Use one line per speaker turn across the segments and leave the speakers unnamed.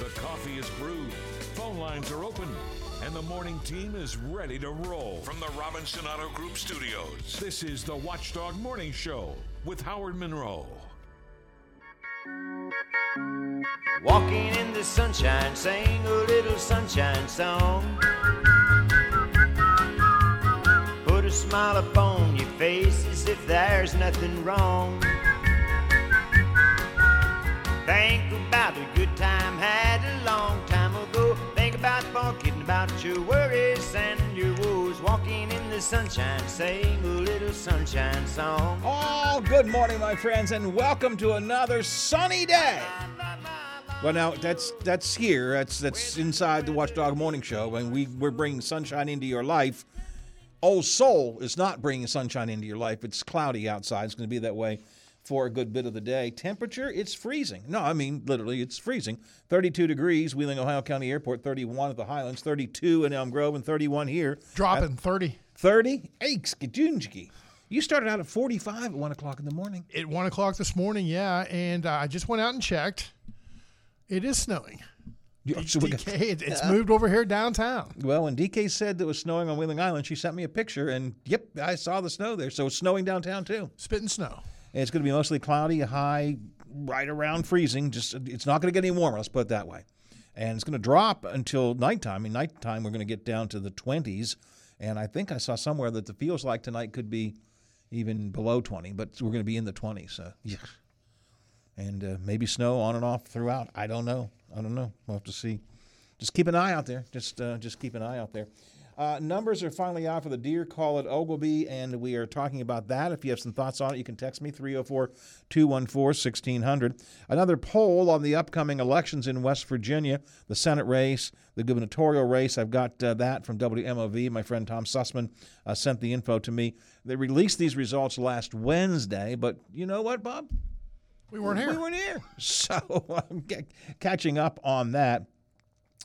The coffee is brewed, phone lines are open, and the morning team is ready to roll. From the Robinson Auto Group studios, this is the Watchdog Morning Show with Howard Monroe.
Walking in the sunshine, sing a little sunshine song. Put a smile upon your face as if there's nothing wrong. Think about a good time had a long time ago. Think about forgetting about your worries and your woes. Walking in the sunshine, sing a little sunshine song.
Oh, good morning, my friends, and welcome to another sunny day. Well, now that's that's here. That's that's inside the Watchdog Morning Show, and we we're bringing sunshine into your life. Old Soul is not bringing sunshine into your life. It's cloudy outside. It's going to be that way for a good bit of the day. Temperature, it's freezing. No, I mean, literally, it's freezing. 32 degrees, Wheeling, Ohio County Airport, 31 at the Highlands, 32 in Elm Grove, and 31 here.
Dropping at 30.
30? Aches, Gajunjiki. You started out at 45 at 1 o'clock in the morning.
At 1 o'clock this morning, yeah. And uh, I just went out and checked. It is snowing. DK, it's uh, moved over here downtown.
Well, when DK said that it was snowing on Wheeling Island, she sent me a picture, and yep, I saw the snow there. So it's snowing downtown too.
Spitting snow.
It's going to be mostly cloudy, high right around freezing. Just it's not going to get any warmer. Let's put it that way. And it's going to drop until nighttime. In nighttime we're going to get down to the 20s, and I think I saw somewhere that the feels like tonight could be even below 20, but we're going to be in the 20s. So yes, and uh, maybe snow on and off throughout. I don't know. I don't know. We'll have to see. Just keep an eye out there. Just uh, just keep an eye out there. Uh, numbers are finally out for the deer call at Oglebay, and we are talking about that. If you have some thoughts on it, you can text me 304 214 1600. Another poll on the upcoming elections in West Virginia the Senate race, the gubernatorial race. I've got uh, that from WMOV. My friend Tom Sussman uh, sent the info to me. They released these results last Wednesday, but you know what, Bob?
We weren't here. We
weren't here. So I'm catching up on that.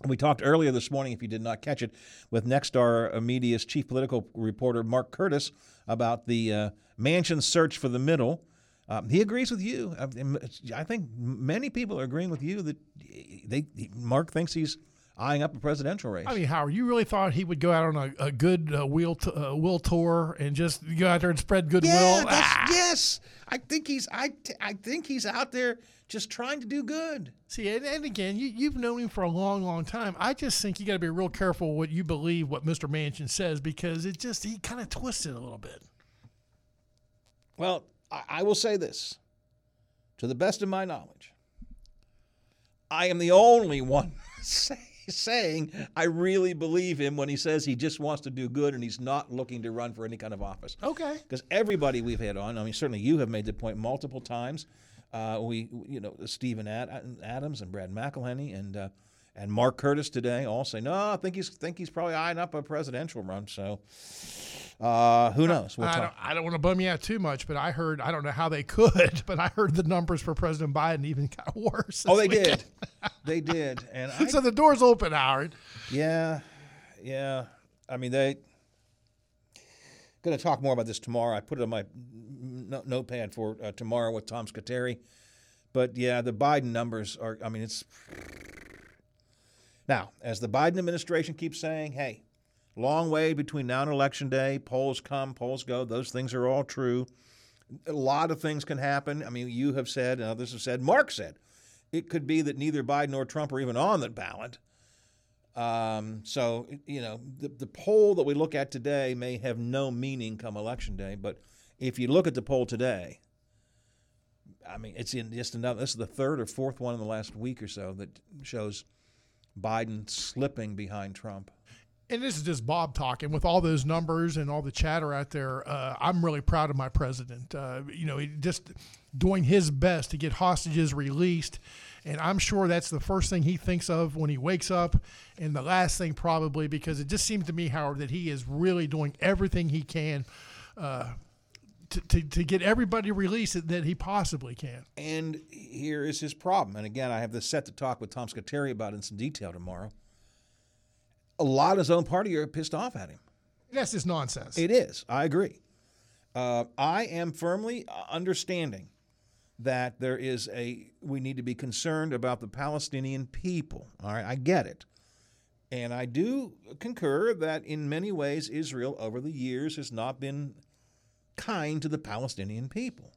We talked earlier this morning, if you did not catch it, with Nexstar Media's chief political reporter Mark Curtis about the uh, Manchin search for the middle. Um, he agrees with you. I, um, I think many people are agreeing with you that eh, they Mark thinks he's eyeing up a presidential race.
I mean, Howard, you really thought he would go out on a, a good uh, wheel t- uh, will tour and just go out there and spread
goodwill?
Yeah,
ah. yes. I think he's I, t- I think he's out there just trying to do good.
See, and, and again, you, you've known him for a long, long time. I just think you got to be real careful what you believe, what Mr. Manchin says, because it just he kind of twists it a little bit.
Well, I, I will say this, to the best of my knowledge, I am the only one saying saying I really believe him when he says he just wants to do good and he's not looking to run for any kind of office.
Okay.
Because everybody we've had on, I mean, certainly you have made the point multiple times. Uh, we, you know, Stephen Ad- Adams and Brad McElhinny and uh, and Mark Curtis today all say no. I think he's think he's probably eyeing up a presidential run. So uh, who knows?
We'll I, don't, I, don't, want to bum you out too much, but I heard I don't know how they could, but I heard the numbers for President Biden even got worse.
Oh, they weekend. did. they did,
and I, so the door's open, Howard.
Yeah, yeah. I mean they going to talk more about this tomorrow. I put it on my notepad for uh, tomorrow with Tom Scateri. But yeah, the Biden numbers are, I mean, it's. Now, as the Biden administration keeps saying, hey, Long way between now and election day. Polls come, polls go. Those things are all true. A lot of things can happen. I mean, you have said, and others have said, Mark said, it could be that neither Biden nor Trump are even on the ballot. Um, so, you know, the, the poll that we look at today may have no meaning come election day, but if you look at the poll today, I mean, it's in just another, this is the third or fourth one in the last week or so that shows Biden slipping behind Trump
and this is just Bob talking with all those numbers and all the chatter out there. Uh, I'm really proud of my president. Uh, you know, just doing his best to get hostages released. And I'm sure that's the first thing he thinks of when he wakes up, and the last thing probably, because it just seems to me, Howard, that he is really doing everything he can. Uh, to, to, to get everybody released that he possibly can.
And here is his problem. And again, I have this set to talk with Tom Scateri about in some detail tomorrow a lot of his own party are pissed off at him.
That's just nonsense.
It is. I agree. Uh, I am firmly uh, understanding that there is a we need to be concerned about the Palestinian people. All right, I get it. And I do concur that in many ways Israel over the years has not been kind to the Palestinian people.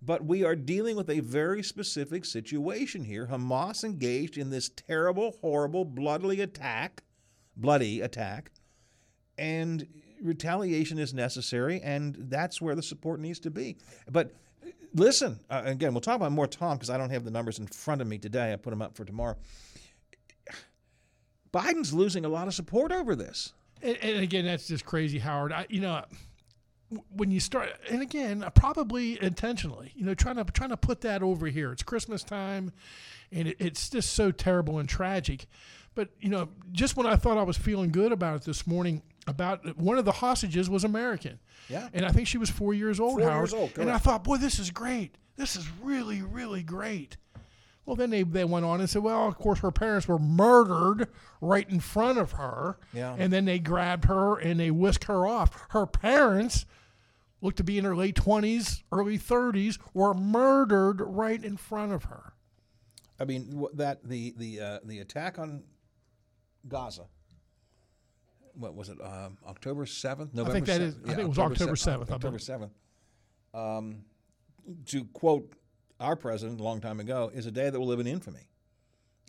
But we are dealing with a very specific situation here. Hamas engaged in this terrible, horrible, bloodily attack bloody attack. And retaliation is necessary, and that's where the support needs to be. But listen, uh, again, we'll talk about more Tom because I don't have the numbers in front of me today. I put them up for tomorrow. Biden's losing a lot of support over this.
And, and again, that's just crazy, Howard. I, you know, when you start, and again, probably intentionally, you know, trying to trying to put that over here. It's Christmas time, and it, it's just so terrible and tragic. But, you know, just when I thought I was feeling good about it this morning, about one of the hostages was American.
Yeah.
And I think she was four years old,
four Howard.
Years old, and I thought, boy, this is great. This is really, really great. Well, then they, they went on and said, well, of course, her parents were murdered right in front of her. Yeah. And then they grabbed her and they whisked her off. Her parents looked to be in her late 20s, early 30s, were murdered right in front of her.
I mean, that the the uh, the attack on Gaza. What was it? Uh, October seventh,
November. I think that 7th. is. Yeah, I think it was October seventh.
October seventh. Um, to quote our president a long time ago, is a day that will live in infamy.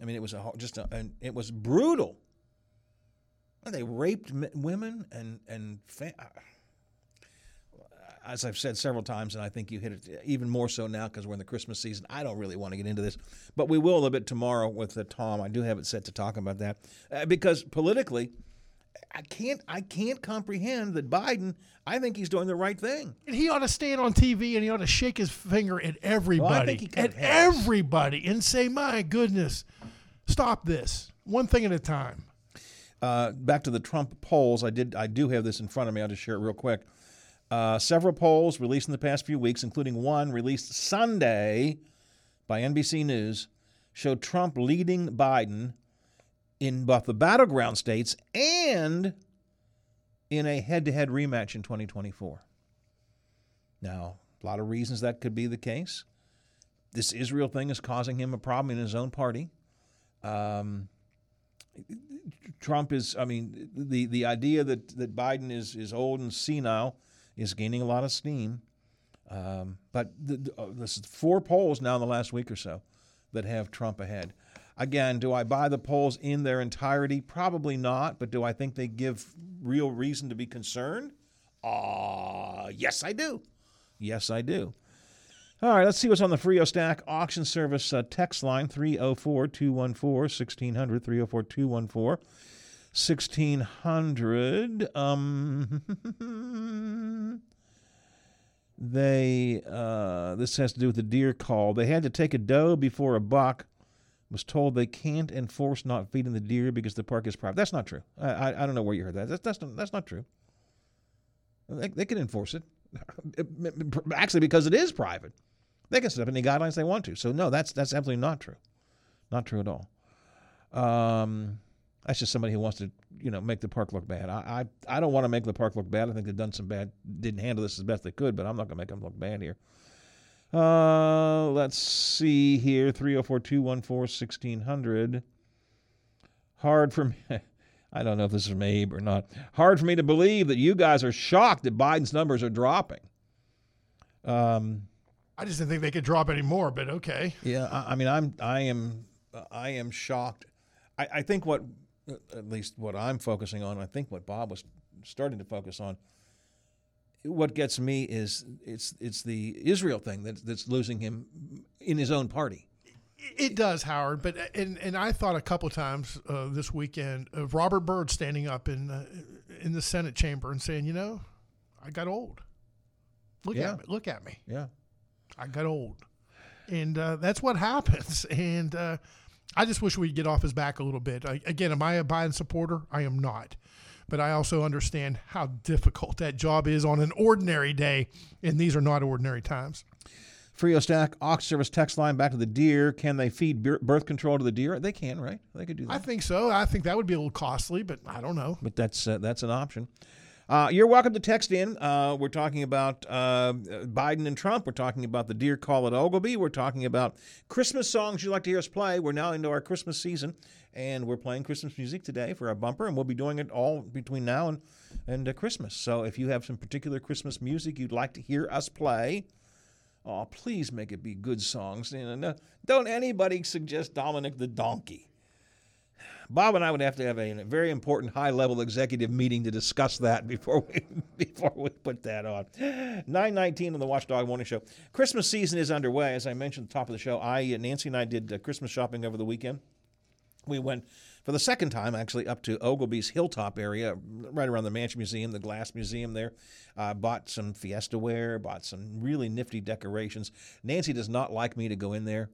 I mean, it was a, just a, and it was brutal. And they raped women and and. Fa- as I've said several times, and I think you hit it even more so now because we're in the Christmas season. I don't really want to get into this, but we will a little bit tomorrow with the uh, Tom. I do have it set to talk about that uh, because politically, I can't I can't comprehend that Biden. I think he's doing the right thing,
and he ought to stand on TV and he ought to shake his finger at everybody, well, at everybody, and say, "My goodness, stop this! One thing at a time."
Uh, back to the Trump polls, I did I do have this in front of me. I'll just share it real quick. Uh, several polls released in the past few weeks, including one released Sunday by NBC News, showed Trump leading Biden in both the battleground states and in a head to head rematch in 2024. Now, a lot of reasons that could be the case. This Israel thing is causing him a problem in his own party. Um, Trump is, I mean, the, the idea that, that Biden is, is old and senile is gaining a lot of steam. Um, but the, uh, this is four polls now in the last week or so that have Trump ahead. Again, do I buy the polls in their entirety? Probably not, but do I think they give real reason to be concerned? Ah, uh, yes, I do. Yes, I do. All right, let's see what's on the Frio Stack auction service uh, text line 304 214 1600. 304 214 1600. Um, they uh, this has to do with the deer call. They had to take a doe before a buck was told they can't enforce not feeding the deer because the park is private. That's not true. I I, I don't know where you heard that. That's that's not, that's not true. They, they can enforce it. Actually, because it is private, they can set up any guidelines they want to. So no, that's that's absolutely not true. Not true at all. Um, that's just somebody who wants to, you know, make the park look bad. I, I, I don't want to make the park look bad. I think they've done some bad, didn't handle this as best they could, but I'm not going to make them look bad here. Uh, let's see here 304 214 1600. Hard for me. I don't know if this is from Abe or not. Hard for me to believe that you guys are shocked that Biden's numbers are dropping. Um,
I just didn't think they could drop any more, but okay.
Yeah, I, I mean, I'm, I am, I am shocked. I, I think what at least what I'm focusing on, I think what Bob was starting to focus on. What gets me is it's it's the Israel thing that's that's losing him in his own party.
It does, Howard. But and and I thought a couple times uh, this weekend of Robert Byrd standing up in uh, in the Senate chamber and saying, you know, I got old. Look yeah. at me. Look at me.
Yeah,
I got old, and uh, that's what happens. And uh, I just wish we'd get off his back a little bit. I, again, am I a Biden supporter? I am not. But I also understand how difficult that job is on an ordinary day, and these are not ordinary times.
Frio Stack, Ox Service text line back to the deer. Can they feed birth control to the deer? They can, right? They could do that.
I think so. I think that would be a little costly, but I don't know.
But that's uh, that's an option. Uh, you're welcome to text in. Uh, we're talking about uh, Biden and Trump. We're talking about the Deer Call at Oglebay. We're talking about Christmas songs you'd like to hear us play. We're now into our Christmas season, and we're playing Christmas music today for our bumper, and we'll be doing it all between now and, and uh, Christmas. So if you have some particular Christmas music you'd like to hear us play, oh, please make it be good songs. Uh, don't anybody suggest Dominic the Donkey. Bob and I would have to have a, a very important high level executive meeting to discuss that before we before we put that on. 919 on the Watchdog Morning Show. Christmas season is underway. As I mentioned at the top of the show, I uh, Nancy and I did uh, Christmas shopping over the weekend. We went for the second time, actually, up to Oglebay's Hilltop area, right around the Mansion Museum, the Glass Museum there. Uh, bought some Fiesta ware, bought some really nifty decorations. Nancy does not like me to go in there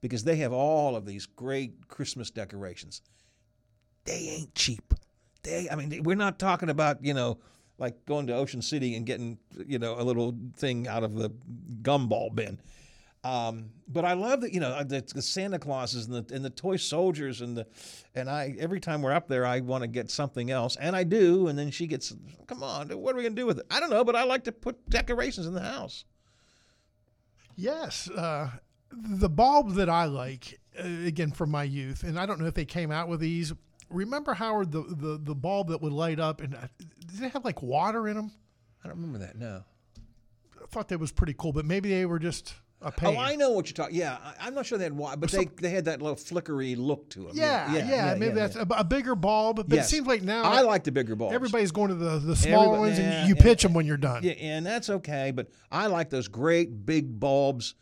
because they have all of these great Christmas decorations they ain't cheap. They, I mean, we're not talking about, you know, like going to Ocean City and getting, you know, a little thing out of the gumball bin. Um, but I love that you know the, the, Santa Clauses and the and the toy soldiers and the and I every time we're up there I want to get something else and I do and then she gets come on what are we gonna do with it I don't know but I like to put decorations in the house.
Yes, uh, the bulb that I like uh, again from my youth and I don't know if they came out with these remember Howard the, the the bulb that would light up and uh, did it have like water in them?
I don't remember that. No,
I thought that was pretty cool, but maybe they were just a pain.
Oh, I know what you're talking. Yeah, I, am not sure they had water, but they, they had that little flickery look to them.
Yeah, yeah, yeah, yeah maybe yeah, that's a, a, bigger bulb, but yes. it seems like now
I like the bigger bulbs.
Everybody's going to the the small Everybody, ones, and you pitch them when you're done.
Yeah, and that's okay, but I like those great big bulbs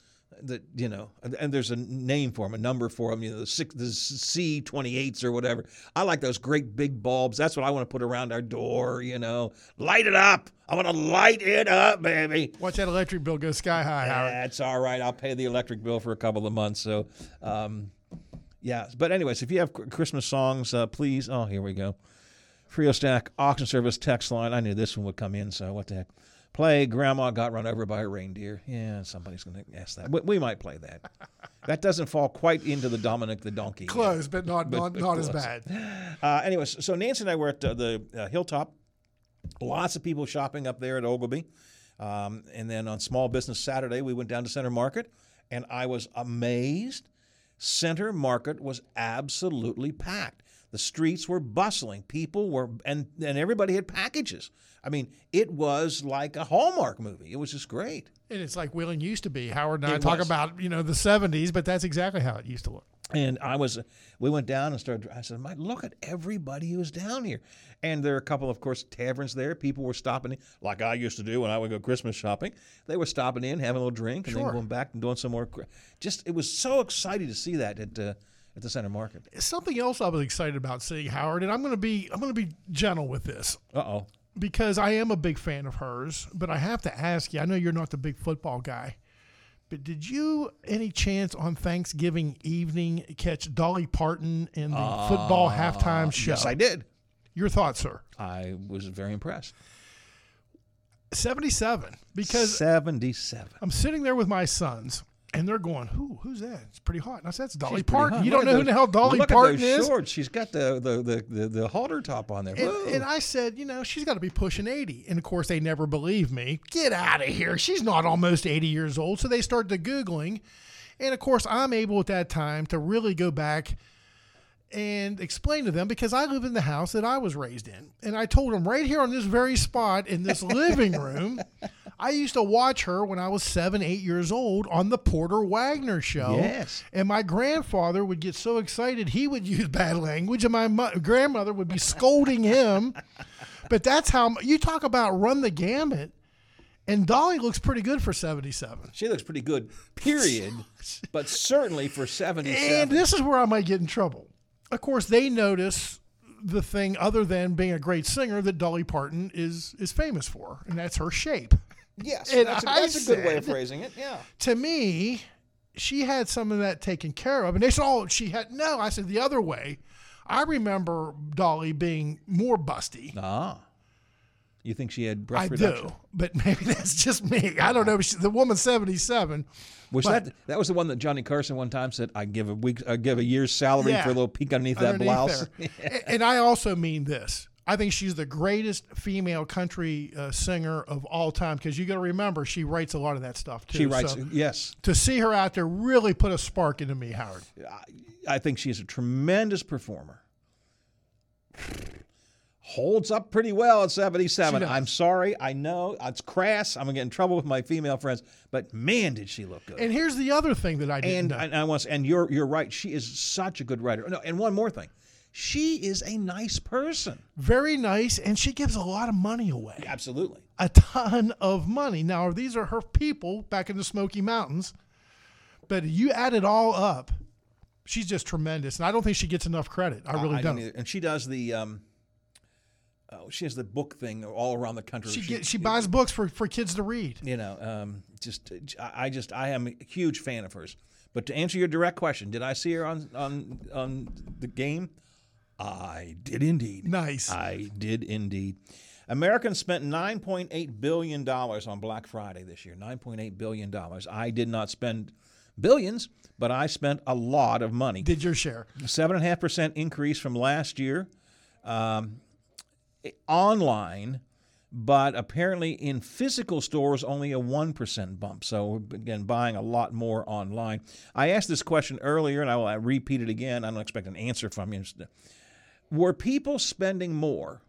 that you know, and, there's a name for them, a number for them. You know, the six, the C twenty eights or whatever. I like those great big bulbs. That's what I want to put around our door. You know, light it up. I want to light it up, baby.
Watch that electric bill go sky high, Howard.
That's all right. I'll pay the electric bill for a couple of months. So, um, yeah. But anyways, if you have Christmas songs, uh, please. Oh, here we go. Frio Stack Auction Service text line. I knew this one would come in, so what the heck play Grandma Got Run Over by a Reindeer. Yeah, somebody's going to ask that. We, we might play that. that doesn't fall quite into the Dominic the Donkey.
Close, yet. but not, but, not, but not as bad.
Uh, anyways, so Nancy and I were at uh, the uh, Hilltop. Lots of people shopping up there at Oglebay. Um, and then on Small Business Saturday, we went down to Center Market, and I was amazed. Center Market was absolutely packed. The streets were bustling. People were, and, and everybody had packages. I mean, it was like a Hallmark movie. It was just great.
And it's like we used to be. Howard and I it talk was. about, you know, the 70s, but that's exactly how it used to look.
And I was, we went down and started. I said, look at everybody who's down here." And there are a couple, of course, taverns there. People were stopping, in, like I used to do when I would go Christmas shopping. They were stopping in, having a little drink, and sure. then going back and doing some more. Just it was so exciting to see that. It, uh, at the center market.
Something else I was excited about seeing Howard, and I'm going to be I'm going to be gentle with this.
Uh oh.
Because I am a big fan of hers, but I have to ask you. I know you're not the big football guy, but did you any chance on Thanksgiving evening catch Dolly Parton in the uh, football halftime show?
Yes, I did.
Your thoughts, sir?
I was very impressed.
77 because
77
i'm sitting there with my sons and they're going, who? Who's that? It's pretty hot. And I said, it's Dolly Parton. You don't know the, who the hell Dolly look Parton at those is. Shorts.
She's got the the, the the the halter top on there.
And, and I said, you know, she's got to be pushing eighty. And of course, they never believe me. Get out of here. She's not almost eighty years old. So they start the googling, and of course, I'm able at that time to really go back and explain to them because I live in the house that I was raised in. And I told them right here on this very spot in this living room I used to watch her when I was seven, eight years old on the Porter Wagoner show.
Yes.
And my grandfather would get so excited, he would use bad language, and my mo- grandmother would be scolding him. But that's how you talk about run the gamut. And Dolly looks pretty good for 77.
She looks pretty good, period, but certainly for 77.
And this is where I might get in trouble. Of course, they notice the thing other than being a great singer that Dolly Parton is is famous for, and that's her shape.
Yes, and that's, a, that's said, a good way of phrasing it. Yeah.
To me, she had some of that taken care of, and they said, "Oh, she had no." I said the other way. I remember Dolly being more busty.
Ah. You think she had breast I reduction? do,
but maybe that's just me. I don't know. She, the woman's seventy-seven.
Which but, that that was the one that Johnny Carson one time said, "I give a week, I give a year's salary yeah, for a little peek underneath, underneath that blouse."
And I also mean this: I think she's the greatest female country uh, singer of all time because you got to remember she writes a lot of that stuff too.
She writes, so, yes.
To see her out there really put a spark into me, Howard.
I, I think she's a tremendous performer. Holds up pretty well at 77. I'm sorry, I know it's crass. I'm gonna get in trouble with my female friends, but man, did she look good.
And here's the other thing that I didn't
and,
know.
And I, I want and you're you're right. She is such a good writer. No, and one more thing she is a nice person.
Very nice, and she gives a lot of money away.
Absolutely.
A ton of money. Now, these are her people back in the Smoky Mountains, but you add it all up, she's just tremendous, and I don't think she gets enough credit. I really I don't. don't
and she does the. Um, oh, she has the book thing all around the country.
She she, she buys books for, for kids to read.
You know, um, just I just I am a huge fan of hers. But to answer your direct question, did I see her on on on the game? I did indeed.
Nice.
I did indeed. Americans spent $9.8 billion on Black Friday this year. $9.8 billion. I did not spend billions, but I spent a lot of money.
Did your share? 7.5%
increase from last year um, online, but apparently in physical stores, only a 1% bump. So, again, buying a lot more online. I asked this question earlier, and I will uh, repeat it again. I don't expect an answer from you. Were people spending more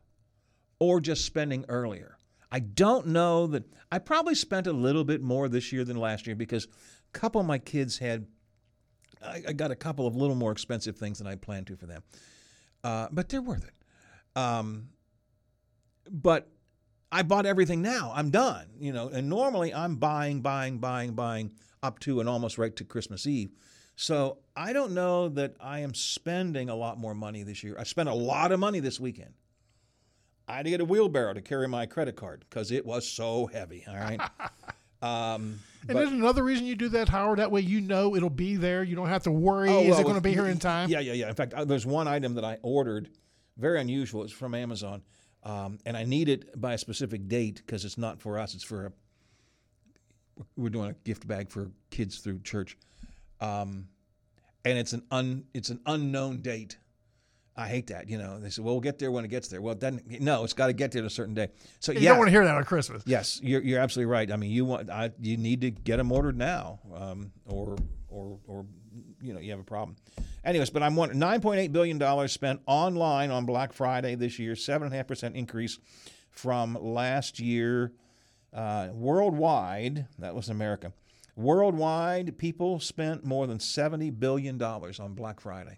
or just spending earlier? I don't know that I probably spent a little bit more this year than last year because a couple of my kids had I, I got a couple of little more expensive things than I planned to for them. Uh, but they're worth it. Um, but I bought everything now. I'm done, you know. And normally I'm buying, buying, buying, buying up to and almost right to Christmas Eve. So I don't know that I am spending a lot more money this year. I spent a lot of money this weekend. I had to get a wheelbarrow to carry my credit card because it was so heavy. All right. Um,
and there's another reason you do that, Howard? That way you know it'll be there. You don't have to worry. Oh, well, is it going to be here in time?
Yeah, yeah, yeah. In fact, uh, there's one item that I ordered, very unusual. It's from Amazon, um, and I need it by a specific date because it's not for us. It's for a. We're doing a gift bag for kids through church, um, and it's an un it's an unknown date. I hate that. You know, they said, "Well, we'll get there when it gets there." Well, then No, it's got to get there a certain day.
So
you
don't want
to
hear that on Christmas.
Yes, you're, you're absolutely right. I mean, you want I, you need to get them ordered now, um, or or or you know you have a problem. Anyways, but I'm wondering, nine point eight billion dollars spent online on Black Friday this year, seven and a half percent increase from last year uh, worldwide. That was America. Worldwide, people spent more than $70 billion on Black Friday.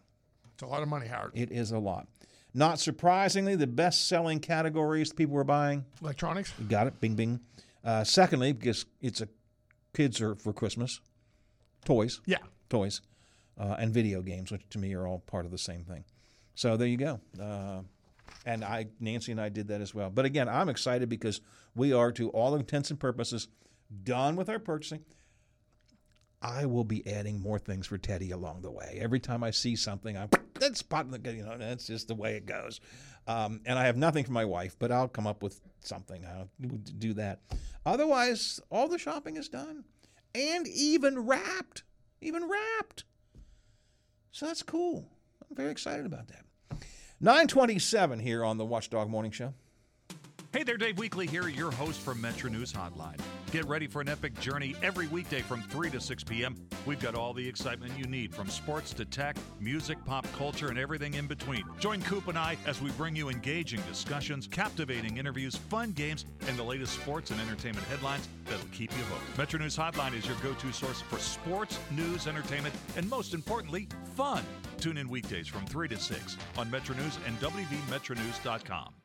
It's a lot of money, Howard.
It is a lot. Not surprisingly, the best selling categories people were buying
electronics.
You got it. Bing, bing. Uh, secondly, because it's a kids are for Christmas toys.
Yeah.
Toys uh, and video games, which to me are all part of the same thing. So there you go. Uh, and I, Nancy and I did that as well. But again, I'm excited because we are, to all intents and purposes, done with our purchasing. I will be adding more things for Teddy along the way. Every time I see something, I'm that's pot you know that's just the way it goes. Um, and I have nothing for my wife, but I'll come up with something. I'll do that. Otherwise, all the shopping is done, and even wrapped, even wrapped. So that's cool. I'm very excited about that. 927 here on the Watchdog Morning Show.
Hey there, Dave Weekley here, your host from Metro News Hotline. Get ready for an epic journey every weekday from 3 to 6 p.m. We've got all the excitement you need from sports to tech, music, pop culture, and everything in between. Join Coop and I as we bring you engaging discussions, captivating interviews, fun games, and the latest sports and entertainment headlines that'll keep you hooked. Metro News Hotline is your go to source for sports, news, entertainment, and most importantly, fun. Tune in weekdays from 3 to 6 on Metro News and WVMetronews.com.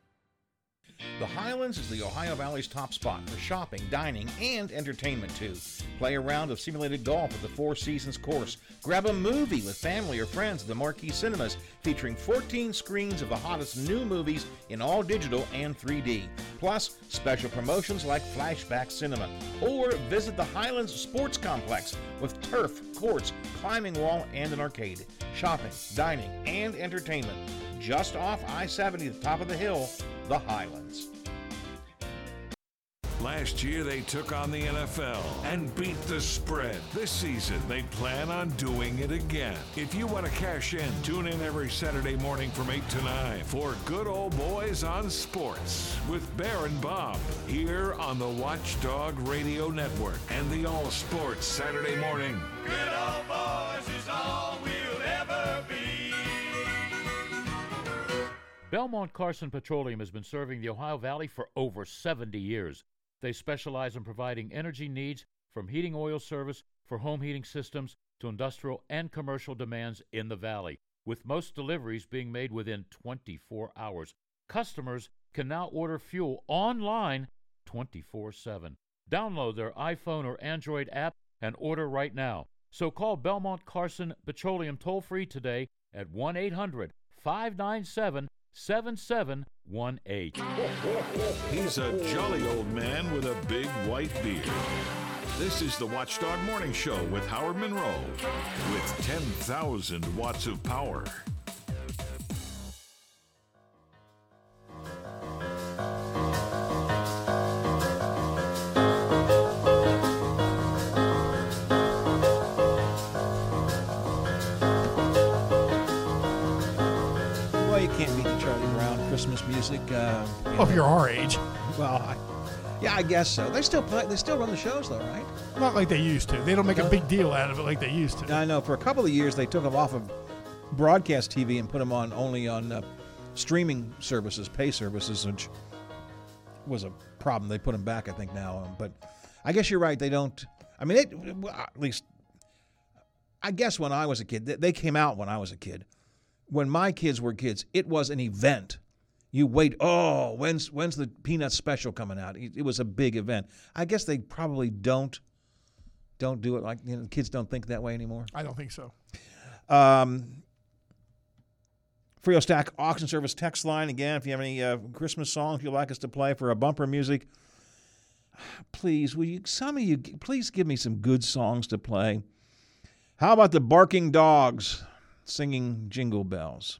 The Highlands is the Ohio Valley's top spot for shopping, dining, and entertainment, too. Play a round of simulated golf at the Four Seasons course. Grab a movie with family or friends at the Marquee Cinemas, featuring 14 screens of the hottest new movies in all digital and 3D. Plus, special promotions like Flashback Cinema. Or visit the Highlands Sports Complex with turf, courts, climbing wall, and an arcade. Shopping, dining, and entertainment. Just off I 70 at the top of the hill the Highlands.
Last year, they took on the NFL and beat the spread. This season, they plan on doing it again. If you want to cash in, tune in every Saturday morning from 8 to 9 for Good Old Boys on Sports with Baron and Bob here on the Watchdog Radio Network and the All Sports Saturday morning. Good Old Boys is all we
Belmont Carson Petroleum has been serving the Ohio Valley for over 70 years. They specialize in providing energy needs from heating oil service for home heating systems to industrial and commercial demands in the valley, with most deliveries being made within 24 hours. Customers can now order fuel online 24 7. Download their iPhone or Android app and order right now. So call Belmont Carson Petroleum toll free today at 1 800 597 7718.
He's a jolly old man with a big white beard. This is the Watchdog Morning Show with Howard Monroe with 10,000 watts of power.
I guess so. They still play. They still run the shows though, right?
Not like they used to. They don't make a big deal out of it like they used to.
I know. For a couple of years, they took them off of broadcast TV and put them on only on uh, streaming services, pay services, which was a problem. They put them back, I think now. Um, but I guess you're right. They don't. I mean, it, at least I guess when I was a kid, they came out when I was a kid. When my kids were kids, it was an event you wait. Oh, when's when's the peanut special coming out? It, it was a big event. I guess they probably don't don't do it like you know, kids don't think that way anymore.
I don't think so. Um,
Frio Stack Auction Service text line again. If you have any uh, Christmas songs you'd like us to play for a bumper music, please will you some of you please give me some good songs to play. How about the barking dogs singing jingle bells?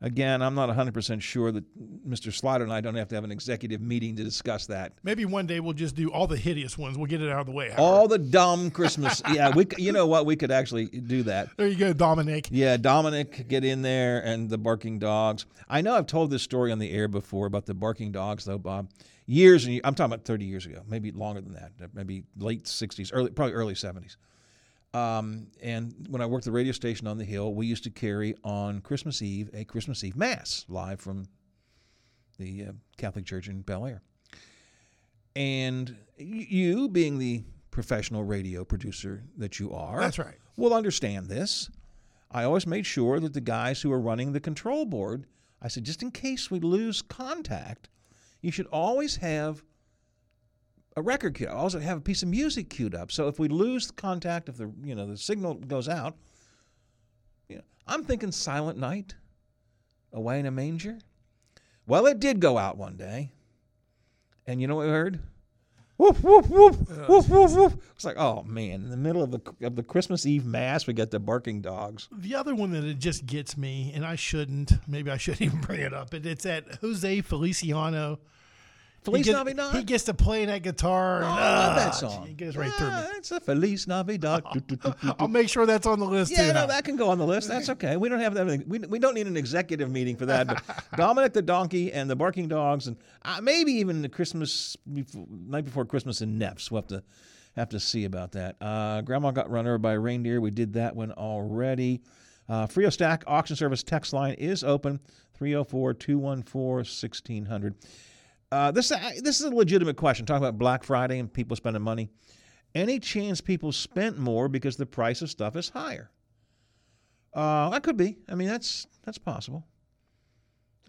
Again, I'm not 100% sure that Mr. Slaughter and I don't have to have an executive meeting to discuss that.
Maybe one day we'll just do all the hideous ones. We'll get it out of the way.
Howard. All the dumb Christmas. yeah, we. You know what? We could actually do that.
There you go, Dominic.
Yeah, Dominic, get in there and the barking dogs. I know I've told this story on the air before about the barking dogs, though, Bob. Years and years, I'm talking about 30 years ago, maybe longer than that, maybe late 60s, early, probably early 70s. Um, and when I worked the radio station on the Hill, we used to carry on Christmas Eve a Christmas Eve Mass live from the uh, Catholic Church in Bellaire. And you, being the professional radio producer that you are,
that's right,
will understand this. I always made sure that the guys who were running the control board, I said, just in case we lose contact, you should always have a record I also have a piece of music queued up. So if we lose contact, if the you know the signal goes out, you know, I'm thinking Silent Night, Away in a Manger. Well, it did go out one day, and you know what we heard? Woof woof woof woof woof woof. It's like, oh man! In the middle of the of the Christmas Eve mass, we got the barking dogs.
The other one that it just gets me, and I shouldn't. Maybe I shouldn't even bring it up. But it's at Jose Feliciano
Feliz he gets, Navidad.
He gets to play that guitar.
Oh, and, uh, I love that ah, song. He
gets right yeah, through me. It's
a
Feliz
Navidad.
I'll make sure that's on the list.
Yeah,
too,
no, huh? that can go on the list. That's okay. We don't have that. We, we don't need an executive meeting for that. But Dominic the Donkey and the Barking Dogs, and uh, maybe even the Christmas before, night before Christmas in Neps. We'll have to have to see about that. Uh, Grandma got run over by a reindeer. We did that one already. Uh, Frio Stack auction service text line is open 304 214 1600. Uh, this this is a legitimate question. Talking about Black Friday and people spending money, any chance people spent more because the price of stuff is higher? Uh, that could be. I mean, that's that's possible.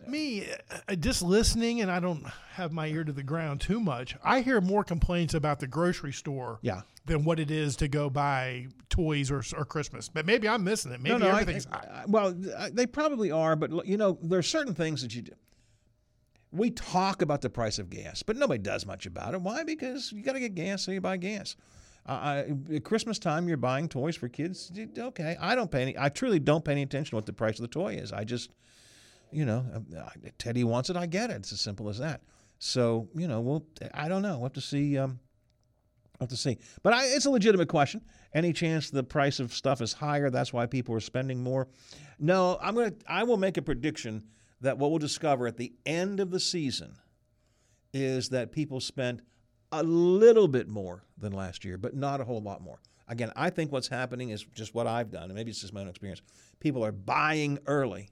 Me, uh, just listening, and I don't have my ear to the ground too much. I hear more complaints about the grocery store,
yeah.
than what it is to go buy toys or, or Christmas. But maybe I'm missing it. Maybe no, no, everything's. I,
I, well, they probably are, but you know, there are certain things that you do. We talk about the price of gas, but nobody does much about it. Why? Because you got to get gas, so you buy gas. Uh, at Christmas time, you're buying toys for kids. Okay, I don't pay any. I truly don't pay any attention to what the price of the toy is. I just, you know, um, Teddy wants it, I get it. It's as simple as that. So you know, we'll. I don't know. We'll have to see. Um, we'll have to see. But I, it's a legitimate question. Any chance the price of stuff is higher? That's why people are spending more. No, I'm gonna. I will make a prediction that what we'll discover at the end of the season is that people spent a little bit more than last year, but not a whole lot more. Again, I think what's happening is just what I've done, and maybe it's just my own experience. People are buying early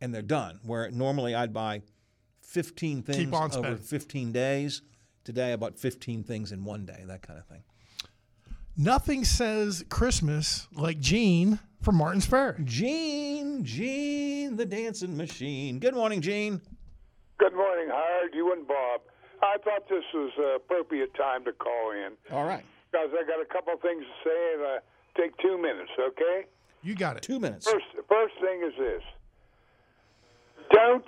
and they're done, where normally I'd buy 15 things over spending. 15 days. Today I bought 15 things in one day, that kind of thing.
Nothing says Christmas like Gene from Martins Ferry.
Gene, Gene, the dancing machine. Good morning, Gene.
Good morning, Howard, you and Bob. I thought this was an appropriate time to call in.
All right.
Guys, I got a couple things to say, and I uh, take two minutes, okay?
You got it.
Two minutes.
First, first thing is this don't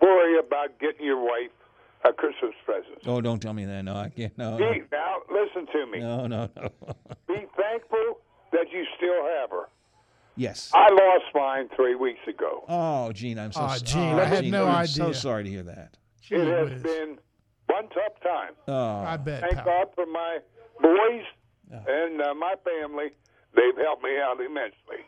worry about getting your wife a Christmas present.
Oh, don't tell me that. No, I can't. No.
Be,
no.
Now, listen to me.
No, no, no.
Be thankful that you still have her.
Yes.
I lost mine three weeks ago.
Oh, Gene, I'm so oh, sorry. Gene, oh, I had Gene, no I'm idea. so sorry to hear that.
Gee it has whiz. been one tough time.
Oh.
I bet.
Thank pal. God for my boys oh. and uh, my family. They've helped me out immensely.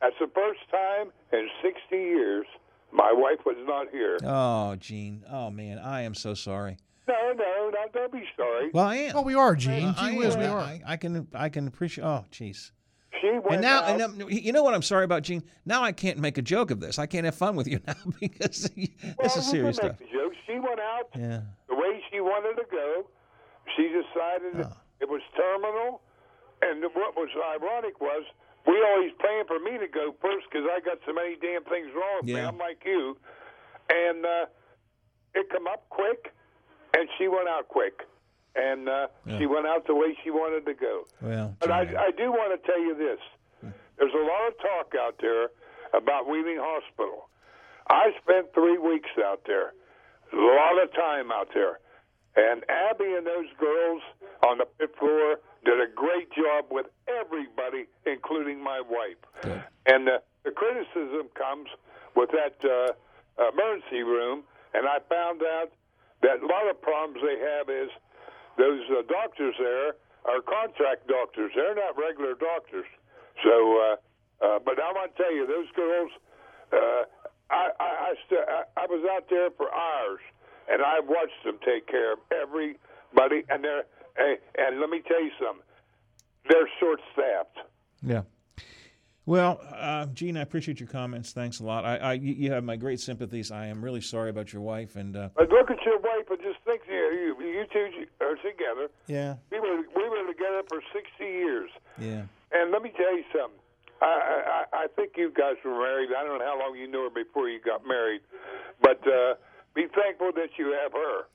That's the first time in 60 years my wife was not here.
Oh, Gene. Oh, man. I am so sorry.
No, no, no, don't be sorry.
Well, I am.
Well, we are, Gene. Gee whiz, we are.
I, I, can, I can appreciate. Oh, jeez
she went and now, out,
and you know what I'm sorry about, Gene. Now I can't make a joke of this. I can't have fun with you now because this well, is serious stuff. Joke.
She went out yeah. the way she wanted to go. She decided oh. it was terminal, and what was ironic was we always planned for me to go first because I got so many damn things wrong with yeah. me. I'm like you, and uh, it come up quick, and she went out quick and uh, yeah. she went out the way she wanted to go. Well, but I, I do want to tell you this: there's a lot of talk out there about Wheeling Hospital. I spent three weeks out there, a lot of time out there, and Abby and those girls on the pit floor did a great job with everybody, including my wife. Good. And uh, the criticism comes with that uh, emergency room, and I found out that a lot of problems they have is those uh, doctors there are contract doctors. They're not regular doctors. So, uh, uh, but I want to tell you, those girls, uh, I, I, I, st- I, I was out there for hours, and I watched them take care of everybody. And they're, and, and let me tell you something, they're short-staffed.
Yeah. Well, uh, Gene, I appreciate your comments. Thanks a lot. I, I, you have my great sympathies. I am really sorry about your wife. And uh, but
look at your wife and just think, you, you, you two are together.
Yeah.
We were we were together for sixty years.
Yeah.
And let me tell you something. I I, I think you guys were married. I don't know how long you knew her before you got married, but uh, be thankful that you have her.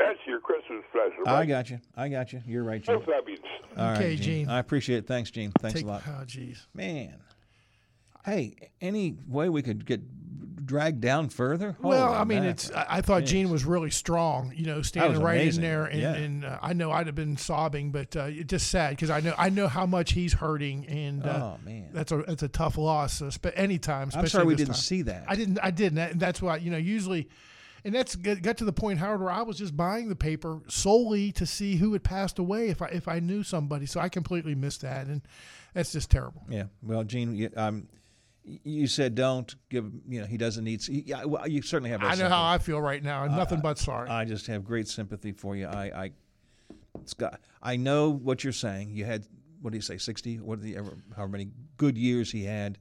That's your Christmas special. Right? I got you. I
got you. You're right, Gene. All right, okay, Gene. Gene. I appreciate it. Thanks, Gene. Thanks Take, a lot.
Oh, jeez.
Man. Hey, any way we could get dragged down further?
well, I mean, it's. I, thought Gene was really strong. You know, standing right amazing. in there, and, yeah. and uh, I know I'd have been sobbing, but uh, it's just sad because I know I know how much he's hurting, and uh, oh man, that's a that's a tough loss. But uh, anytime, I'm sorry
we didn't
time.
see that.
I didn't. I didn't. And that's why you know usually and that's got to the point, Howard, where I was just buying the paper solely to see who had passed away if I if I knew somebody. So I completely missed that, and that's just terrible.
Yeah. Well, Gene, um, you said don't give. You know, he doesn't need. Yeah. Well, you certainly have.
I know sympathy. how I feel right now. I'm uh, nothing but sorry.
I just have great sympathy for you. I, I, got. I know what you're saying. You had what do you say, sixty? What the ever, however many good years he had.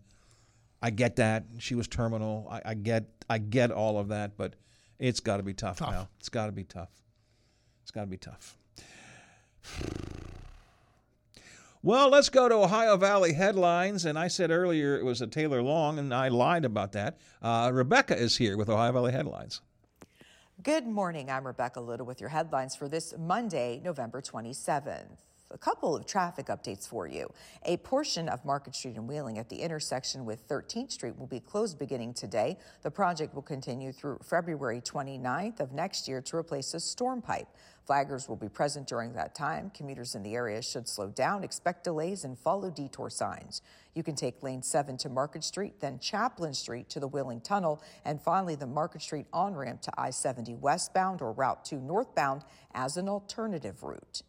I get that she was terminal. I, I get I get all of that, but it's got to be tough, tough, It's got to be tough. It's got to be tough. Well, let's go to Ohio Valley headlines. And I said earlier it was a Taylor Long, and I lied about that. Uh, Rebecca is here with Ohio Valley headlines.
Good morning. I'm Rebecca Little with your headlines for this Monday, November 27th a couple of traffic updates for you. A portion of Market Street and Wheeling at the intersection with 13th Street will be closed beginning today. The project will continue through February 29th of next year to replace a storm pipe. Flaggers will be present during that time. Commuters in the area should slow down, expect delays, and follow detour signs. You can take Lane 7 to Market Street, then Chapline Street to the Wheeling Tunnel, and finally the Market Street on ramp to I 70 westbound or Route 2 northbound as an alternative route.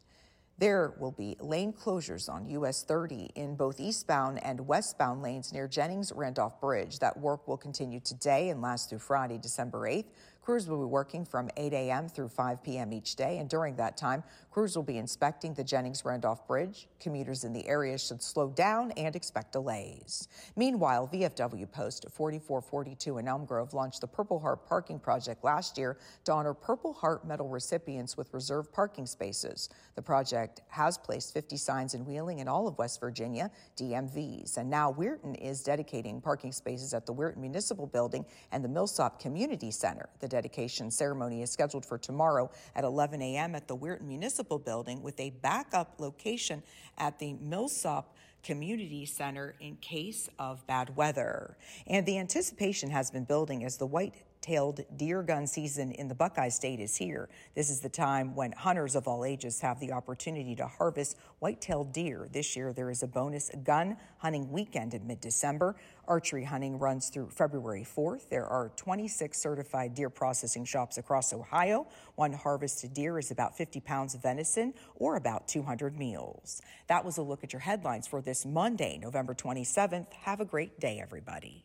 There will be lane closures on US 30 in both eastbound and westbound lanes near Jennings Randolph Bridge. That work will continue today and last through Friday, December 8th. Crews will be working from 8 a.m. through 5 p.m. each day, and during that time, Crews will be inspecting the Jennings Randolph Bridge. Commuters in the area should slow down and expect delays. Meanwhile, VFW Post 4442 in Elm Grove launched the Purple Heart Parking Project last year to honor Purple Heart Medal recipients with reserved parking spaces. The project has placed 50 signs in Wheeling and all of West Virginia DMVs. And now Weirton is dedicating parking spaces at the Weirton Municipal Building and the Millsop Community Center. The dedication ceremony is scheduled for tomorrow at 11 a.m. at the Weirton Municipal building with a backup location at the Millsop Community Center in case of bad weather. And the anticipation has been building as the White tailed deer gun season in the Buckeye State is here. This is the time when hunters of all ages have the opportunity to harvest white tailed deer. This year, there is a bonus gun hunting weekend in mid December. Archery hunting runs through February 4th. There are 26 certified deer processing shops across
Ohio. One harvested deer is about 50 pounds of venison or about 200 meals. That was a look at your headlines for this Monday, November 27th. Have a great day, everybody.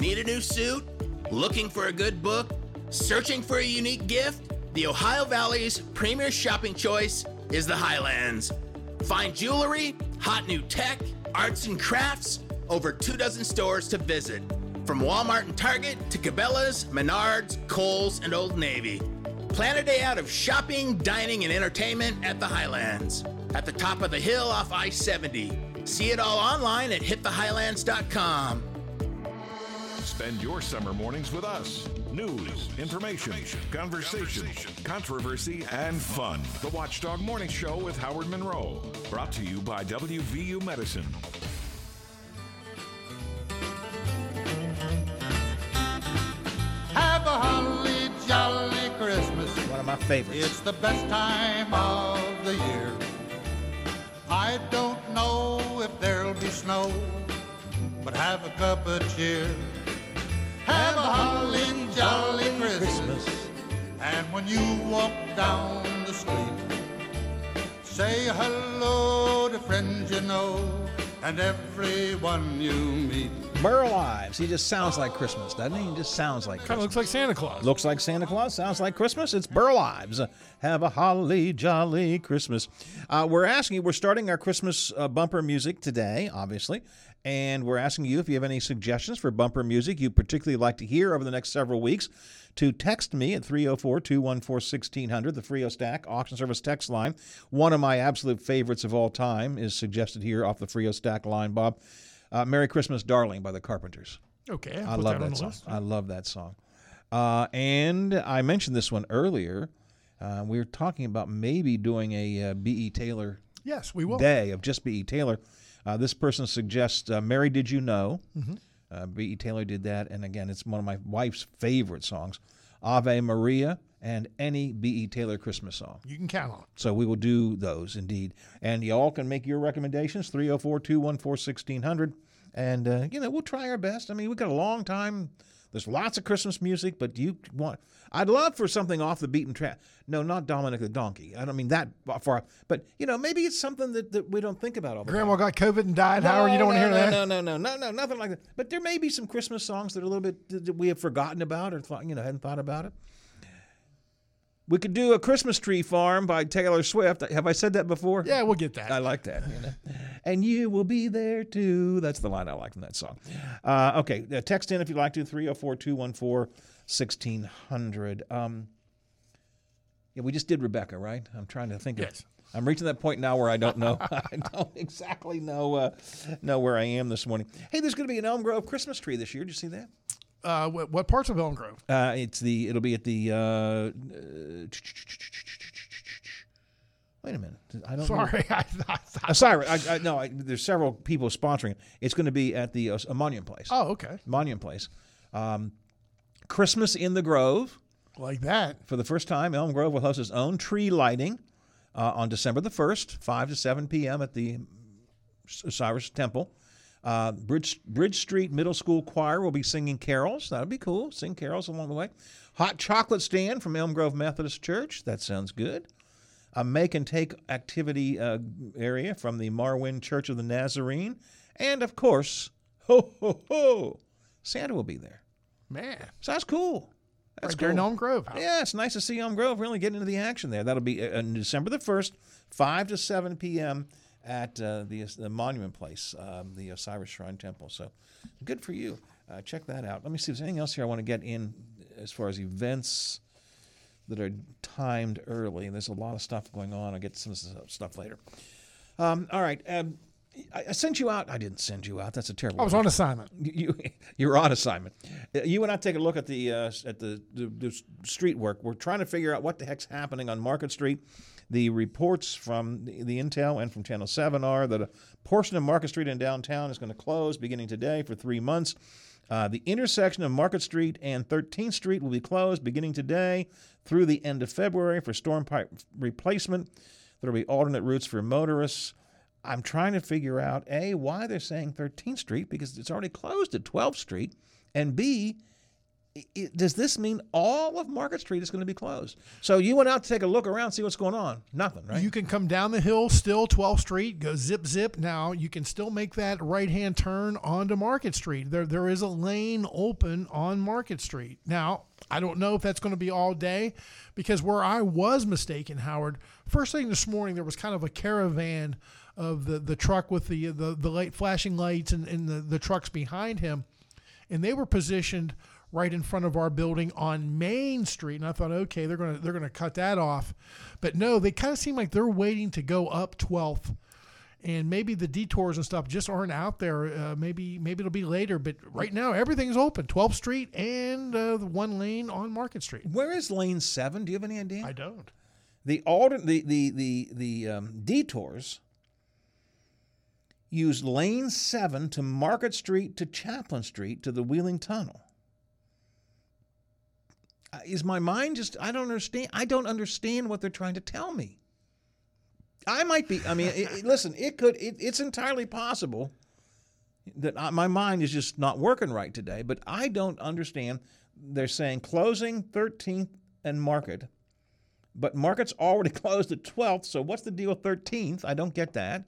Need a new suit? Looking for a good book? Searching for a unique gift? The Ohio Valley's premier shopping choice is the Highlands. Find jewelry, hot new tech, arts and crafts, over two dozen stores to visit. From Walmart and Target to Cabela's, Menards, Kohl's, and Old Navy. Plan a day
out
of
shopping, dining, and entertainment at
the
Highlands. At the top of the hill off I 70. See it all online
at hitthehighlands.com.
Spend your summer
mornings
with
us. News, information, conversation, controversy, and fun. The Watchdog Morning Show with Howard Monroe. Brought to you by WVU Medicine. Have a holly jolly Christmas.
One of my favorites.
It's the best time of the year. I don't know if there'll be snow, but have a cup of cheer. Have a holly jolly Christmas. And when you walk down the street, say hello to friends you know and everyone you meet.
Burl Ives, he just sounds like Christmas, doesn't he? He just sounds like Kind of
looks like Santa Claus.
Looks like Santa Claus, sounds like Christmas. It's Burl Ives. Have a holly jolly Christmas. Uh, we're asking, we're starting our Christmas uh, bumper music today, obviously, and we're asking you if you have any suggestions for bumper music you particularly like to hear over the next several weeks to text me at 304 214 1600, the Frio Stack auction service text line. One of my absolute favorites of all time is suggested here off the Frio Stack line, Bob. Uh, Merry Christmas, Darling by the Carpenters.
Okay.
I'll I love that, that song. I love that song. Uh, and I mentioned this one earlier. Uh, we were talking about maybe doing a uh, B.E. Taylor
Yes, we will.
Day of Just B.E. Taylor. Uh, this person suggests uh, Mary Did You Know? Mm-hmm. Uh, B.E. Taylor did that. And again, it's one of my wife's favorite songs Ave Maria and any B.E. Taylor Christmas song.
You can count on.
So we will do those indeed. And y'all can make your recommendations 304 214 1600. And, uh, you know, we'll try our best. I mean, we've got a long time there's lots of Christmas music, but you want. I'd love for something off the beaten track. No, not Dominic the Donkey. I don't mean that far. But, you know, maybe it's something that, that we don't think about all the Grandma
time. got COVID and died, no, Howard. You don't no, want to hear no, that? No,
no, no, no, no, nothing like that. But there may be some Christmas songs that are a little bit that we have forgotten about or thought, you know, hadn't thought about it. We could do a Christmas tree farm by Taylor Swift. Have I said that before?
Yeah, we'll get that. I
like that. You know? and you will be there too. That's the line I like from that song. Uh, okay, uh, text in if you'd like to 304 214 1600. Um, yeah, we just did Rebecca, right? I'm trying to think
yes. of.
I'm reaching that point now where I don't know. I don't exactly know uh, know where I am this morning. Hey, there's going to be an Elm Grove Christmas tree this year. Did you see that?
Uh, what, what, parts of Elm Grove?
Uh, it's the it'll be at the. Uh, Wait a minute. I
don't. Sorry, know. I, I,
uh, sorry. I, I, no, I, there's several people sponsoring it. It's going to be at the uh, Monument Place.
Oh, okay.
Monument Place. Um, Christmas in the Grove.
Like that.
For the first time, Elm Grove will host its own tree lighting uh, on December the first, five to seven p.m. at the Osiris Temple. Uh, Bridge, Bridge Street Middle School Choir will be singing carols. That'll be cool. Sing carols along the way. Hot chocolate stand from Elm Grove Methodist Church. That sounds good. A make and take activity uh, area from the Marwin Church of the Nazarene. And of course, ho, ho, ho, Santa will be there.
Man.
So that's cool. That's
right
cool.
in Elm Grove. Huh?
Yeah, it's nice to see Elm Grove really getting into the action there. That'll be on uh, December the 1st, 5 to 7 p.m at uh, the, the, monument place, um, the Osiris Shrine Temple. So good for you. Uh, check that out. Let me see if there's anything else here I want to get in as far as events that are timed early. And there's a lot of stuff going on. I'll get some stuff later. Um, all right. Um, I, sent you out. I didn't send you out. That's a terrible.
I was
question.
on assignment.
You, uh,
you are
on assignment. You and I take a look at the uh, at the, the, the, street work. We're trying to figure out what the heck's happening on Market Street the reports from the, the Intel and from Channel 7 are that a portion of Market Street in downtown is going to close beginning today for three months. Uh, the intersection of Market Street and 13th Street will be closed beginning today through the end of February for storm pipe replacement. There will be alternate routes for motorists. I'm trying to figure out A, why they're saying 13th Street because it's already closed at 12th Street, and B, it, does this mean all of Market Street is going to be closed? So you went out to take a look around, see what's going on. Nothing, right?
You can come down the hill still, 12th Street, go zip zip. Now you can still make that right hand turn onto Market Street. There, there is a lane open on Market Street. Now I don't know if that's going to be all day, because where I was mistaken, Howard. First thing this morning, there was kind of a caravan of the the truck with the the, the light flashing lights and, and the, the trucks behind him, and they were positioned right in front of our building on Main Street. And I thought, okay, they're gonna they're gonna cut that off, but no, they kind of seem like they're waiting to go up 12th, and maybe the detours and stuff just aren't out there. Uh, maybe maybe it'll be later, but right now everything's open. 12th Street and uh, the one lane on Market Street.
Where is Lane Seven? Do you have any idea?
I don't.
The alter the the the the um, detours use Lane Seven to Market Street to Chapline Street to the Wheeling Tunnel. Uh, is my mind just i don't understand i don't understand what they're trying to tell me i might be i mean it, listen it could it, it's entirely possible that I, my mind is just not working right today but i don't understand they're saying closing 13th and market but market's already closed at 12th so what's the deal 13th i don't get that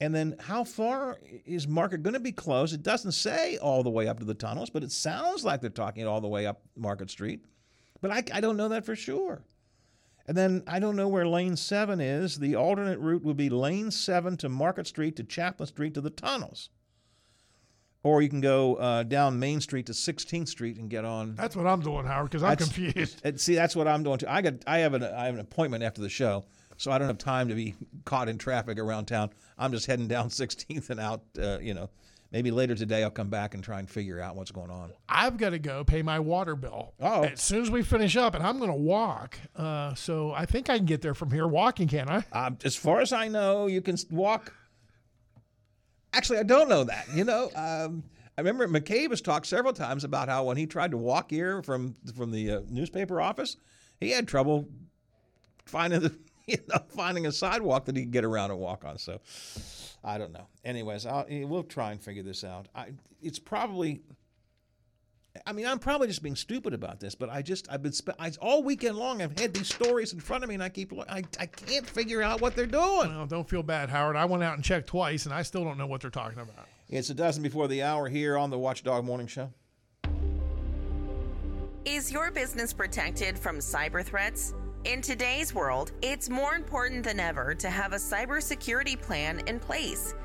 and then how far is Market going to be closed? It doesn't say all the way up to the tunnels, but it sounds like they're talking all the way up Market Street. But I, I don't know that for sure. And then I don't know where lane seven is. The alternate route would be lane seven to Market Street to Chapline Street to the tunnels. Or you can go uh, down Main Street to 16th Street and get on.
That's what I'm doing, Howard, because I'm confused.
See, that's what I'm doing too. I got I have an I have an appointment after the show, so I don't have time to be caught in traffic around town. I'm just heading down 16th and out, uh, you know. Maybe later today I'll come back and try and figure out what's going on.
I've got to go pay my water bill.
Oh,
as soon as we finish up, and I'm going to walk. Uh, so I think I can get there from here walking,
can
I? Um,
as far as I know, you can walk. Actually, I don't know that. You know, um, I remember McCabe has talked several times about how when he tried to walk here from from the uh, newspaper office, he had trouble finding the you know, finding a sidewalk that he could get around and walk on. So I don't know. Anyways, I'll, eh, we'll try and figure this out. I, it's probably. I mean, I'm probably just being stupid about this, but I just I've been spe- I, all weekend long. I've had these stories in front of me, and I keep I I can't figure out what they're doing.
Well, don't feel bad, Howard. I went out and checked twice, and I still don't know what they're talking about.
It's a dozen before the hour here on the Watchdog Morning Show.
Is your business protected from cyber threats? In today's world, it's more important than ever to have a cybersecurity plan in place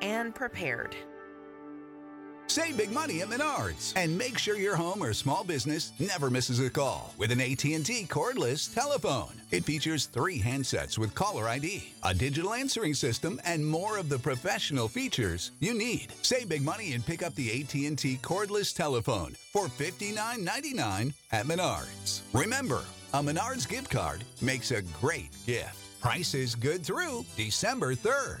and prepared.
Save big money at Menards and make sure your home or small business never misses a call with an AT&T cordless telephone. It features 3 handsets with caller ID, a digital answering system, and more of the professional features you need. Save big money and pick up the AT&T cordless telephone for $59.99 at Menards. Remember, a Menards gift card makes a great gift. Price is good through December 3rd.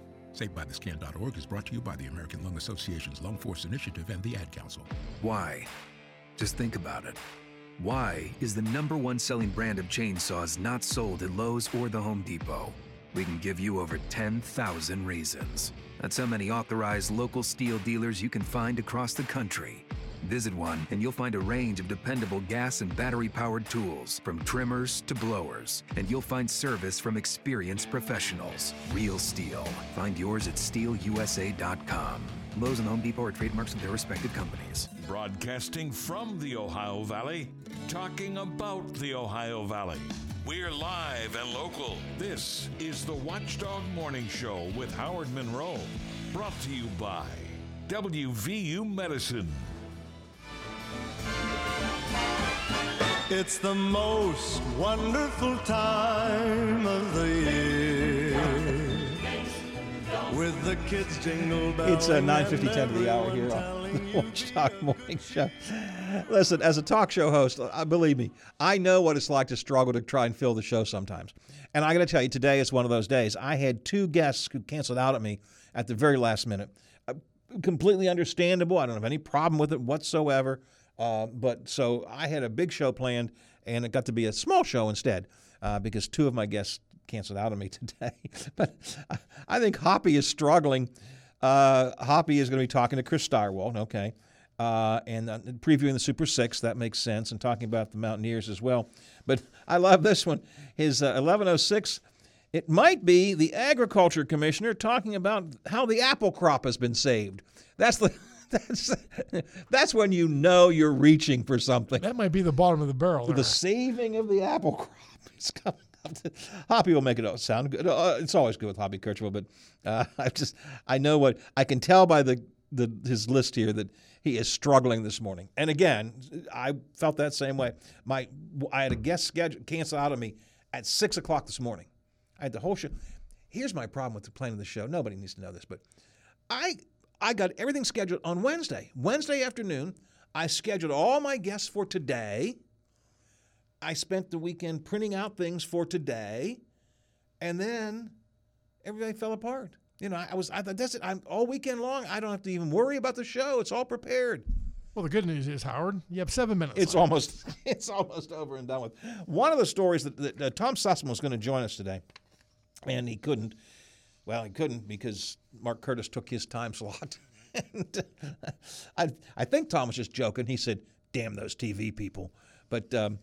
SaveByTheScan.org is brought to you by the American Lung Association's Lung Force Initiative and the Ad Council.
Why? Just think about it. Why is the number one selling brand of chainsaws not sold at Lowe's or the Home Depot? We can give you over 10,000 reasons. That's how many authorized local STIHL dealers you can find across the country. Visit one and you'll find a range of dependable gas and battery powered tools, from trimmers to blowers, and you'll find service from experienced professionals. Real STIHL. Find yours at stihlusa.com. Lowe's and Home Depot are trademarks of their respective companies.
Broadcasting from the Ohio Valley, talking about the Ohio Valley. We're live and local. This is the Watchdog Morning Show with Howard Monroe, brought to you by WVU Medicine.
It's the most wonderful time of the year. With the kids jingle bells.
It's uh, a 9.50, 10 of the hour here on the Watchdog Morning Show. Listen, as a talk show host, uh, believe me, I know what it's like to struggle to try and fill the show sometimes. And I got to tell you, today is one of those days. I had two guests who canceled out at me at the very last minute. Uh, completely understandable. I don't have any problem with it whatsoever. Uh, but so I had a big show planned, and it got to be a small show instead uh, because two of my guests canceled out on me today. but I think Hoppy is struggling. Uh, Hoppy is going to be talking to Chris Starwell, okay, uh, and uh, previewing the Super Six. That makes sense, and talking about the Mountaineers as well. But I love this one. His uh, 1106. It might be the agriculture commissioner talking about how the apple crop has been saved. That's the that's that's when you know you're reaching for something.
That might be the bottom of the barrel.
The saving of the apple crop is coming. up. Hoppy will make it sound good. Uh, it's always good with Hoppy Kercheval, but uh, I just I know what I can tell by the, the his list here that he is struggling this morning. And again, I felt that same way. My I had a guest schedule canceled out of me at six o'clock this morning. I had the whole show. Here's my problem with the plan of the show. Nobody needs to know this, but I I got everything scheduled on Wednesday. Wednesday afternoon, I scheduled all my guests for today. I spent the weekend printing out things for today, and then everybody fell apart. You know, I was I thought that's it. I'm all weekend long. I don't have to even worry about the show. It's all prepared.
Well, the good news is, Howard, you have seven minutes.
It's left. almost it's almost over and done with. One of the stories that, that uh, Tom Sussman was going to join us today, and he couldn't. Well, he couldn't because Mark Curtis took his time slot. and uh, I, I think Tom was just joking. He said, damn those TV people. But um,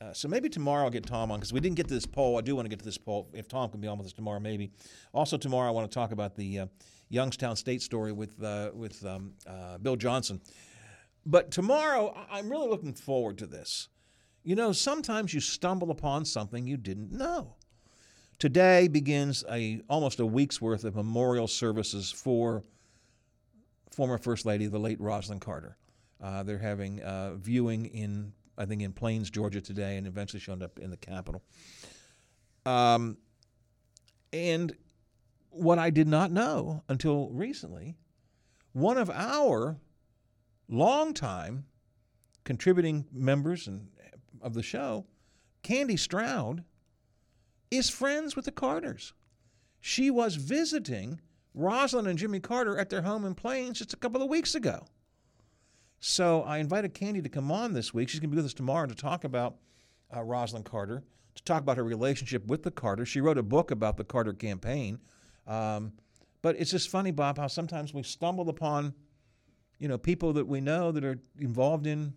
uh, so maybe tomorrow I'll get Tom on because we didn't get to this poll. I do want to get to this poll. If Tom can be on with us tomorrow, maybe. Also tomorrow I want to talk about the uh, Youngstown State story with uh, with um, uh, Bill Johnson. But tomorrow I'm really looking forward to this. You know, sometimes you stumble upon something you didn't know. Today begins a almost a week's worth of memorial services for former First Lady, the late Rosalynn Carter. Uh, they're having uh, viewing in, I think, in Plains, Georgia today, and eventually showing up in the Capitol. Um, and what I did not know until recently, one of our longtime contributing members and of the show, Kandy Stroud, is friends with the Carters. She was visiting Rosalynn and Jimmy Carter at their home in Plains just a couple of weeks ago. So I invited Kandy to come on this week. She's going to be with us tomorrow to talk about uh, Rosalynn Carter, to talk about her relationship with the Carter. She wrote a book about the Carter campaign. Um, but it's just funny, Bob, how sometimes we stumble upon, you know, people that we know that are involved in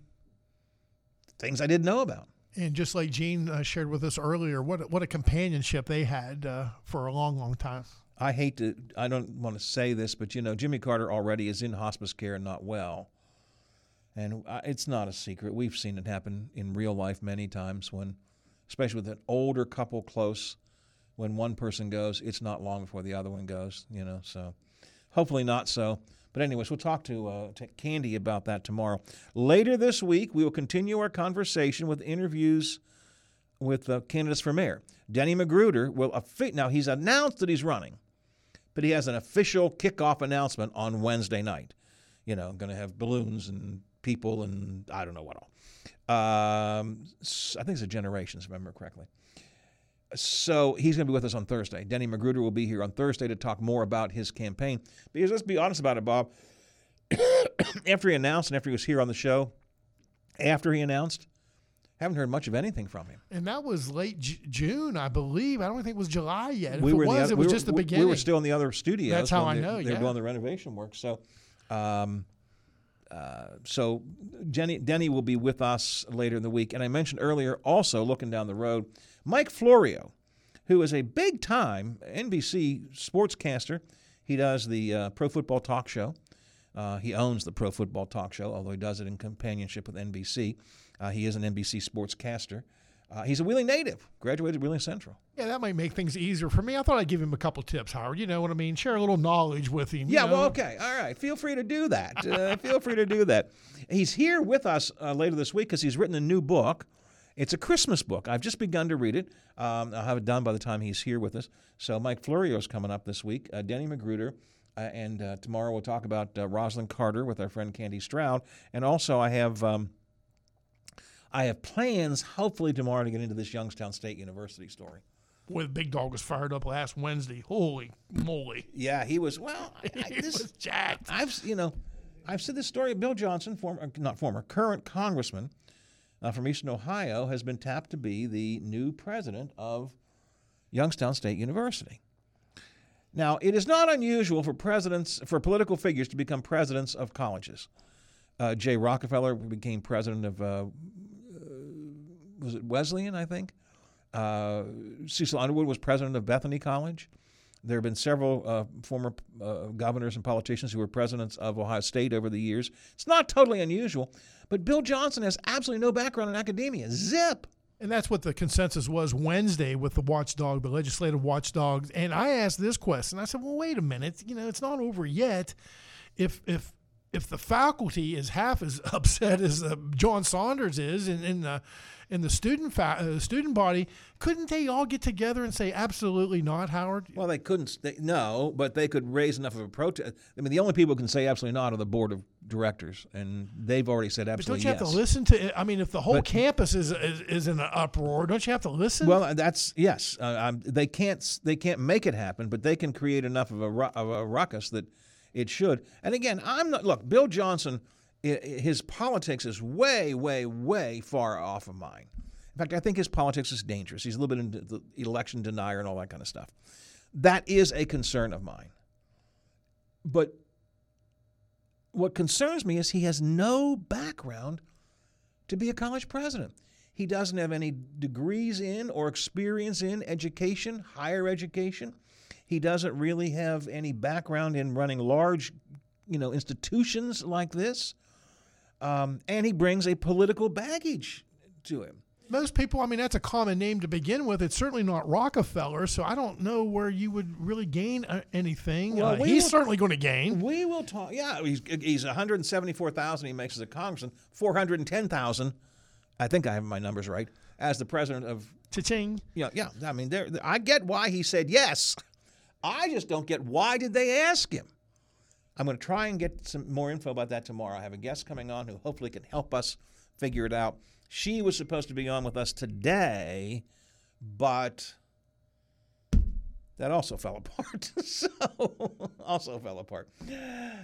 things I didn't know about
and just like Gene uh, shared with us earlier, what what a companionship they had uh, for a long, long time.
I hate to, I don't want to say this, but you know, Jimmy Carter already is in hospice care and not well, and I, it's not a secret. We've seen it happen in real life many times when, especially with an older couple close, when one person goes, it's not long before the other one goes. You know, so hopefully not so. But, anyways, we'll talk to, uh, to Kandy about that tomorrow. Later this week, we will continue our conversation with interviews with uh, candidates for mayor. Denny Magruder will now he's announced that he's running, but he has an official kickoff announcement on Wednesday night. You know, going to have balloons and people and I don't know what all. Um, I think it's a generations, if I remember correctly so he's going to be with us on Thursday. Denny Magruder will be here on Thursday to talk more about his campaign. Because let's be honest about it, Bob. after he announced and after he was here on the show, after he announced, haven't heard much of anything from him.
And that was late J- June, I believe. I don't think it was July yet. If we were it was, it was we were, just the beginning. We
were still in the other studio.
That's how
I know. They yeah. doing the renovation work. So, um, uh, so Jenny, Denny will be with us later in the week. And I mentioned earlier, also looking down the road, Mike Florio, who is a big time NBC sportscaster. He does the uh, Pro Football Talk Show. Uh, he owns the Pro Football Talk Show, although he does it in companionship with NBC. Uh, he is an NBC sportscaster. Uh, he's a Wheeling native, graduated Wheeling Central.
Yeah, that might make things easier for me. I thought I'd give him a couple tips, Howard. You know what I mean? Share a little knowledge with him.
Yeah, know? well, okay. All right. Feel free to do that. Uh, feel free to do that. He's here with us uh, later this week because he's written a new book. It's a Christmas book. I've just begun to read it. Um, I'll have it done by the time he's here with us. So Mike Florio is coming up this week, uh, Denny Magruder. Uh, and uh, tomorrow we'll talk about Rosalynn Carter with our friend Kandy Stroud. And also, I have. Um, I have plans, hopefully tomorrow, to get into this Youngstown State University story.
Boy, the big dog was fired up last Wednesday. Holy moly!
Yeah, he was. Well,
I, he this, was jacked.
I've you know, I've said this story. Bill Johnson, former not former, current congressman uh, from Eastern Ohio, has been tapped to be the new president of Youngstown State University. Now, it is not unusual for presidents for political figures to become presidents of colleges. Uh, Jay Rockefeller became president of uh, was it Wesleyan, I think. Uh, Cecil Underwood was president of Bethany College. There have been several uh, former uh, governors and politicians who were presidents of Ohio State over the years. It's not totally unusual, but Bill Johnson has absolutely no background in academia. Zip.
And that's what the consensus was Wednesday with the watchdog, the legislative watchdogs. And I asked this question. I said, well, wait a minute. You know, it's not over yet. If if if the faculty is half as upset as uh, John Saunders is in, in the in the student fa- uh, student body, couldn't they all get together and say absolutely not, Howard?
Well, they couldn't. They, no, but they could raise enough of a protest. I mean, the only people who can say absolutely not are the board of directors, and they've already said absolutely.
But don't
you
yes. have to listen to? It? I mean, if the whole but, campus is, is, is in an uproar, don't you have to listen?
Well, uh, that's yes. Uh, um, they can't they can't make it happen, but they can create enough of a of a ruckus that it should. And again, I'm not, look, Bill Johnson, his politics is way, way, way far off of mine. In fact, I think his politics is dangerous. He's a little bit into the election denier and all that kind of stuff. That is a concern of mine. But what concerns me is he has no background to be a college president. He doesn't have any degrees in or experience in education, higher education. He doesn't really have any background in running large, you know, institutions like this. Um, and he brings a political baggage to him.
Most people, I mean, that's a common name to begin with. It's certainly not Rockefeller, so I don't know where you would really gain uh, anything. Well, uh, we he's certainly going to gain.
We will talk. Yeah, he's, he's 174,000 he makes as a congressman, 410,000. I think I have my numbers right as the president of.
Cha-ching.
Yeah, yeah. I mean, there. I get why he said yes. I just don't get why did they ask him? I'm going to try and get some more info about that tomorrow. I have a guest coming on who hopefully can help us figure it out. She was supposed to be on with us today, but that also fell apart. so, also fell apart.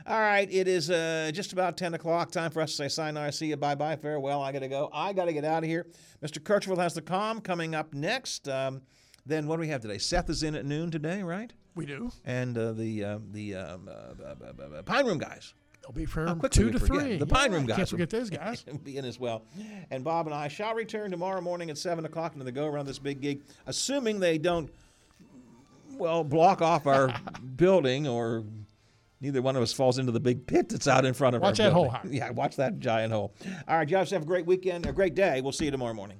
All right, it is uh, just about 10 o'clock. Time for us to say sign off, see you, bye bye, farewell. I got to go. I got to get out of here. Mr. Kercheval has the calm coming up next. Um, then what do we have today? Seth is in at noon today, right?
We do.
And uh, the um, the um, uh, Pine Room guys.
They'll be from two to forget. three.
The Pine yeah, Room guys.
Can't forget those guys.
be in as well. And Bob and I shall return tomorrow morning at 7 o'clock into the go around this big gig, assuming they don't, well, block off our building or neither one of us falls into the big pit that's out in front of
us. Watch
that
building.
hole. Yeah, watch that giant hole. All right, Josh, have a great weekend, a great day. We'll see you tomorrow morning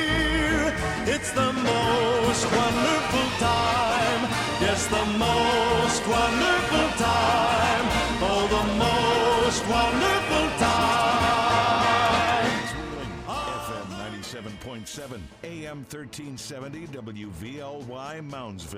It's the most wonderful time. Yes, the most wonderful time. Oh, the most wonderful time. FM 97.7, AM 1370, WVLY, Moundsville.